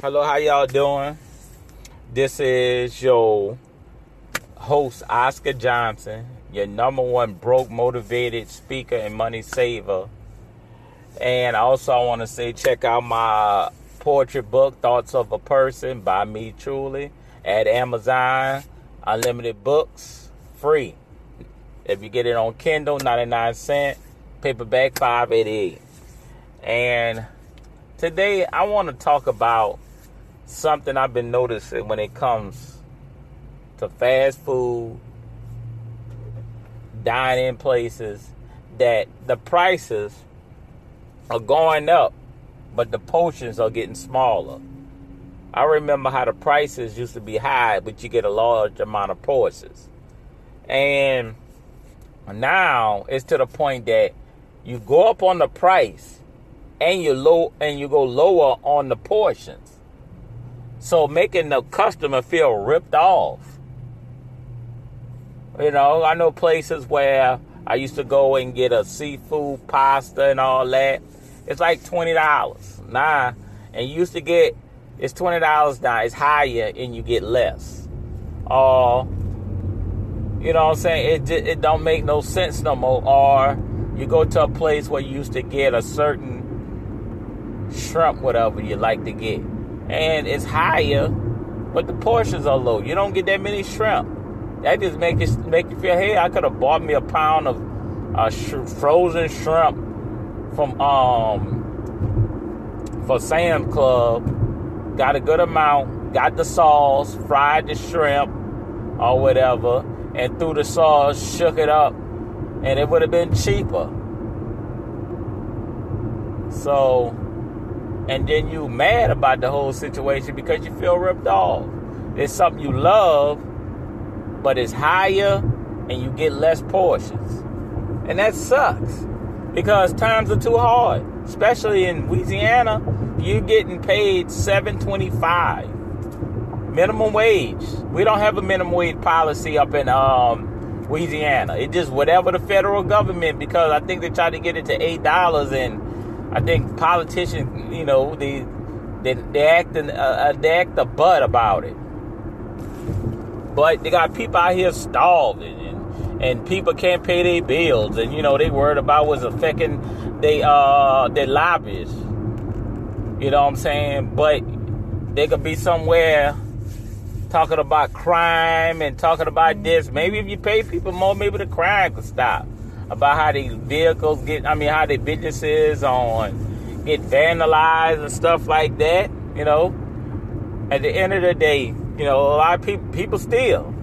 Hello, how y'all doing? This is your host, Oscar Johnson, your number one broke motivated speaker and money saver. And also, I want to say, check out my poetry book, Thoughts of a Person, by me truly, at Amazon. Unlimited books, free. If you get it on Kindle, 99 cent. Paperback, 588. And today, I want to talk about something I've been noticing when it comes to fast food, dining places, that the prices are going up, but the portions are getting smaller. I remember how the prices used to be high, but you get a large amount of portions. And now it's to the point that you go up on the price and you low and you go lower on the portions. So making the customer feel ripped off. You know, I know places where I used to go and get a seafood pasta and all that. It's like twenty dollars. Nah. And you used to get it's twenty dollars now, it's higher and you get less. Or you know what I'm saying? It it don't make no sense no more. Or you go to a place where you used to get a certain shrimp, whatever you like to get and it's higher, but the portions are low. You don't get that many shrimp. That just make you make you feel, hey, I could have bought me a pound of uh, sh- frozen shrimp from um for Sam's Club. Got a good amount. Got the sauce, fried the shrimp or whatever, and threw the sauce, shook it up, and it would have been cheaper. So and then you mad about the whole situation because you feel ripped off. It's something you love, but it's higher and you get less portions. And that sucks because times are too hard. Especially in Louisiana, you're getting paid 725 minimum wage. We don't have a minimum wage policy up in um, Louisiana. It just whatever the federal government because I think they tried to get it to eight dollars and I think politicians, you know, they they, they act uh, uh, they act a butt about it. But they got people out here starving, and, and people can't pay their bills, and you know they worried about what's affecting they uh their lobbyists. You know what I'm saying? But they could be somewhere talking about crime and talking about this. Maybe if you pay people more, maybe the crime could stop about how these vehicles get, I mean, how their businesses on get vandalized and stuff like that. You know, at the end of the day, you know, a lot of people people steal.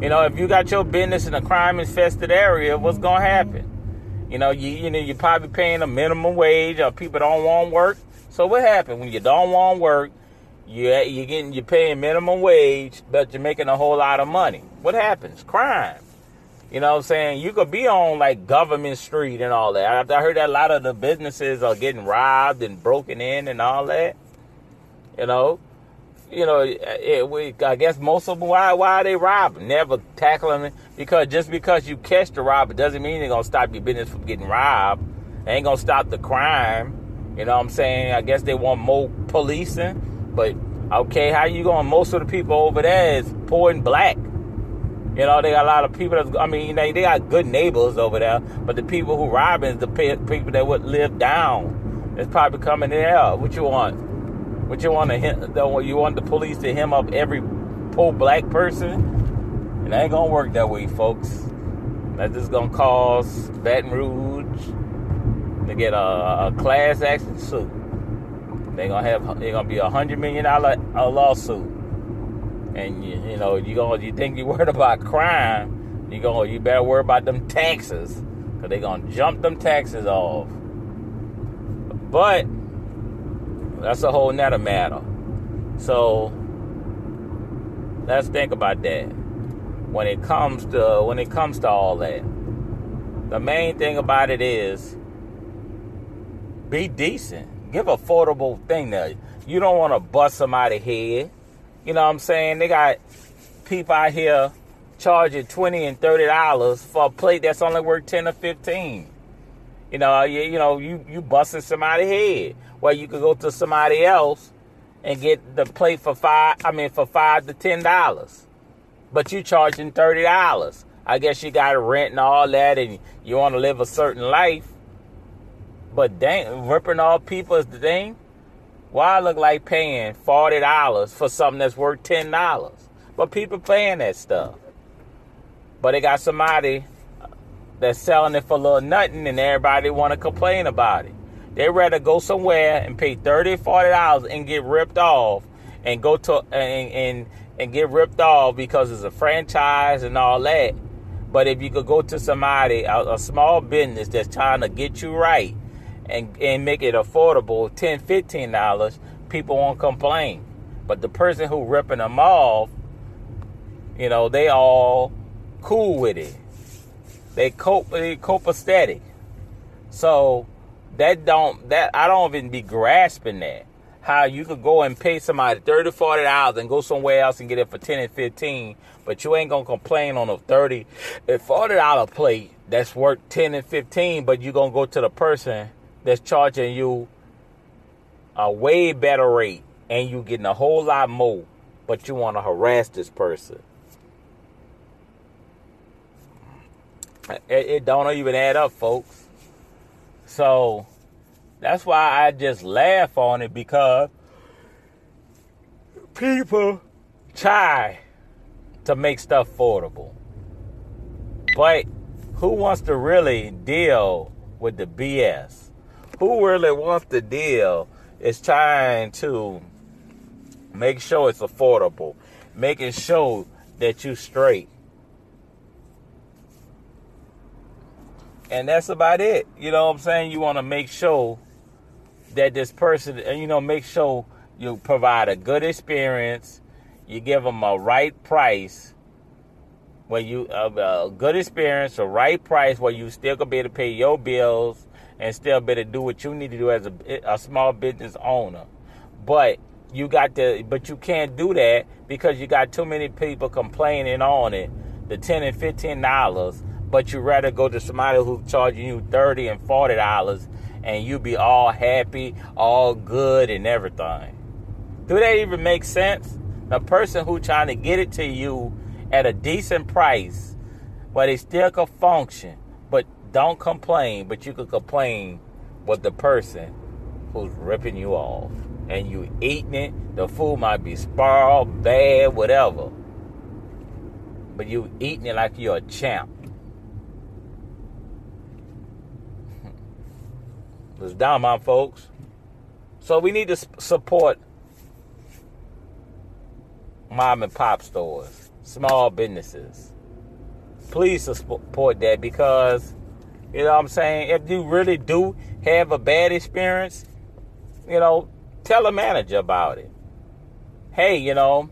You know, if you got your business in a crime infested area, what's gonna happen? You know, you you know you're probably paying a minimum wage, or people don't want work. So what happened when you don't want work? You you getting you're paying minimum wage, but you're making a whole lot of money. What happens? Crime. You know what I'm saying? You could be on like government street and all that. I heard that a lot of the businesses are getting robbed and broken in and all that. You know, you know, it, we, I guess most of them, why, why are they robbing? Never tackling it. Because just because you catch the robber doesn't mean they're going to stop your business from getting robbed. They ain't going to stop the crime. You know what I'm saying? I guess they want more policing. But, okay, how you going? Most of the people over there is poor and black. You know, they got a lot of people that's, I mean, know, they got good neighbors over there, but the people who robbing is the people that would live down. It's probably coming in there. What you want? What you want to hit? You want the police to hem up every poor black person? It ain't gonna work that way, folks. That's just gonna cause Baton Rouge to get a, a class action suit. They gonna have they gonna be a hundred million dollar lawsuit and you, you know you going you think you worried about crime, you go you better worry about them taxes because they gonna jump them taxes off. But that's a whole nother matter. So let's think about that when it comes to when it comes to all that. The main thing about it is be decent. Give affordable thing there. You don't want to bust somebody's head. You know what I'm saying? They got people out here charging twenty and thirty dollars for a plate that's only worth ten or fifteen. You know, uh, you, you know, you you busting somebody's head. Well, you could go to somebody else and get the plate for five. I mean, for five to ten dollars, but you charging thirty dollars. I guess you got to rent and all that, and you want to live a certain life. But dang, ripping off people is the thing. Why I look like paying forty dollars for something that's worth ten dollars? But people paying that stuff. But they got somebody that's selling it for a little nothing, and everybody want to complain about it. They rather go somewhere and pay 30 dollars and get ripped off, and go to and, and and get ripped off because it's a franchise and all that. But if you could go to somebody, a, a small business that's trying to get you right and, and make it affordable, 10 $15, people won't complain. But the person who ripping them off, you know, they all cool with it. They cope they copacetic. So that don't that I don't even be grasping that. How you could go and pay somebody 30 40 dollars and go somewhere else and get it for 10 and 15, but you ain't gonna complain on a 30 and 40 dollar plate that's worth 10 and 15, but you gonna go to the person that's charging you a way better rate and you getting a whole lot more, but you want to harass this person. It, it don't even add up, folks. So that's why I just laugh on it because people try to make stuff affordable. But who wants to really deal with the BS? Who really wants the deal is trying to make sure it's affordable, making sure that you straight. And that's about it. You know what I'm saying? You want to make sure that this person, you know, make sure you provide a good experience, you give them a right price, where you a, a good experience, a right price, where you still gonna be able to pay your bills and still better do what you need to do as a, a small business owner. But you got to, but you can't do that because you got too many people complaining on it, the ten and fifteen dollars. But you rather go to somebody who's charging you thirty and forty dollars and you be all happy, all good and everything. Do that even make sense? The person who trying to get it to you at a decent price, but it still can function, don't complain, but you could complain with the person who's ripping you off. And you eating it, the food might be spoiled, bad, whatever. But you eating it like you're a champ. It's down, my folks. So we need to support mom and pop stores, small businesses. Please support that because, you know what I'm saying, if you really do have a bad experience, you know, tell a manager about it. Hey, you know,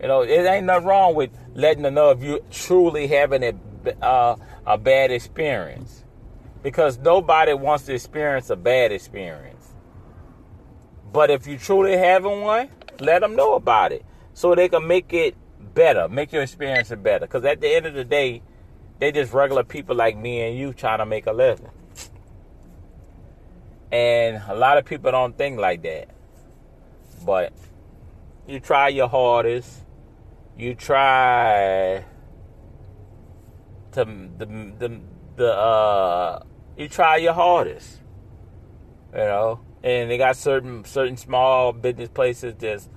you know, it ain't nothing wrong with letting them know if you truly having a, uh, a bad experience because nobody wants to experience a bad experience. But if you truly having one, let them know about it so they can make it better, make your experience better. Because at the end of the day, they just regular people like me and you trying to make a living. And a lot of people don't think like that. But you try your hardest. You try to the the the uh you try your hardest. You know, and they got certain certain small business places just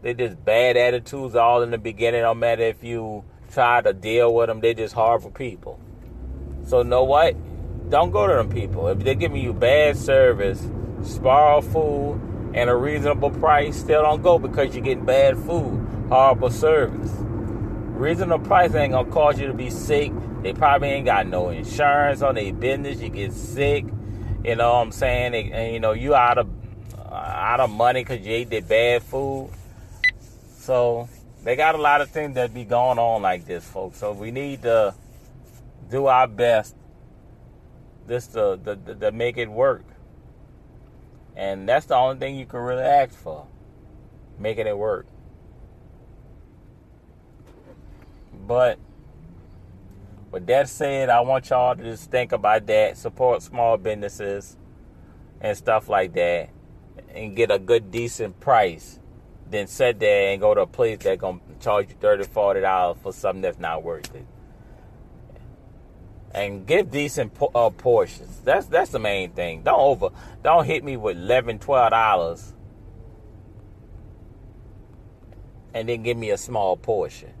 they just bad attitudes all in the beginning. No matter if you try to deal with them, they just horrible people. So know what? Don't go to them people. If they're giving you bad service, spoiled food, and a reasonable price, still don't go because you're getting bad food, horrible service. Reasonable price ain't gonna cause you to be sick. They probably ain't got no insurance on their business. You get sick. You know what I'm saying? They, and, you know you out of uh, out of money because you ate that bad food. So they got a lot of things that be going on like this, folks. So we need to do our best just to, to, to make it work. And that's the only thing you can really ask for, making it work. But with that said, I want y'all to just think about that, support small businesses and stuff like that. and get a good decent price than sit there and go to a place that's gonna charge you 30 40 dollars for something that's not worth it. And give decent uh, portions. That's that's the main thing. Don't over don't hit me with 11 12 dollars and then give me a small portion.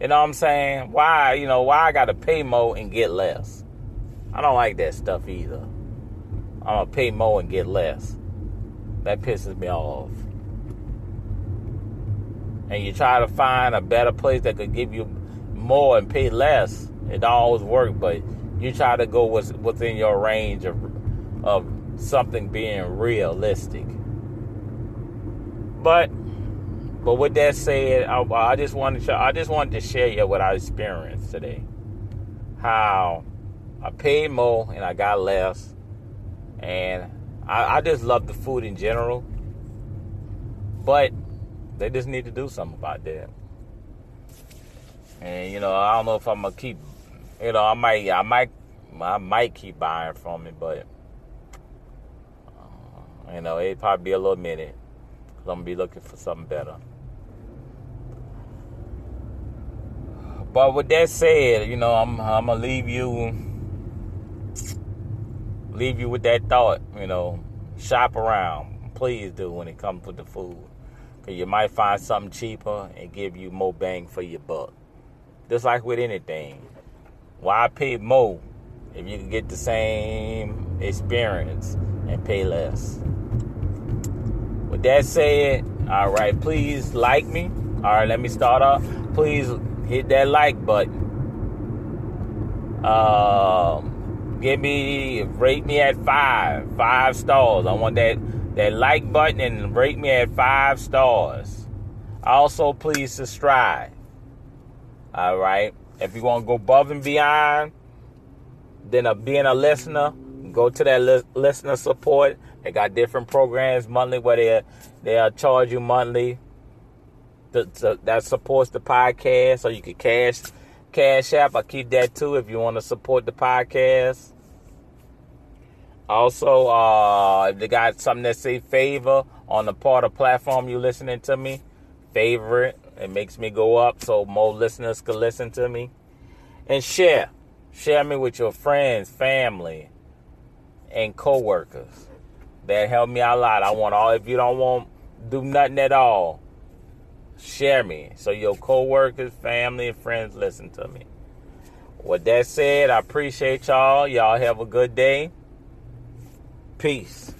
You know what i'm saying? Why you know why i gotta pay more and get less? I don't like that stuff either. I'm gonna pay more and get less. That pisses me off and you try to find a better place that could give you more and pay less, it always work. But you try to go with, within your range of of something being realistic. But but with that said, I, I just wanted to I just wanted to share you what I experienced today. How I paid more and I got less, and I, I just love the food in general. But they just need to do something about that. And you know, I don't know if I'm gonna keep. You know, I might, I might, I might keep buying from it, but uh, you know, it probably be a little minute. Cause I'm gonna be looking for something better. But with that said, you know, I'm I'm gonna leave you leave you with that thought. You know, shop around, please do when it comes to the food. Cause you might find something cheaper and give you more bang for your buck. Just like with anything. Why pay more if you can get the same experience and pay less? With that said, all right, please like me. All right, let me start off. Please hit that like button. Um, give me rate me at five, five stars. I want that that like button and rate me at five stars. Also, please subscribe. All right. If you want to go above and beyond, then a, being a listener, go to that li- listener support. They got different programs monthly where they they'll charge you monthly. To, to, that supports the podcast, so you can cash cash app. I keep that too if you want to support the podcast. Also, uh, if they got something that say favor on the part of platform you listening to me, favorite. It makes me go up so more listeners can listen to me. And share. Share me with your friends, family, and coworkers. That help me out a lot. I want all if you don't want do nothing at all, share me. So your coworkers, family, and friends listen to me. With that said, I appreciate y'all. Y'all have a good day. Peace.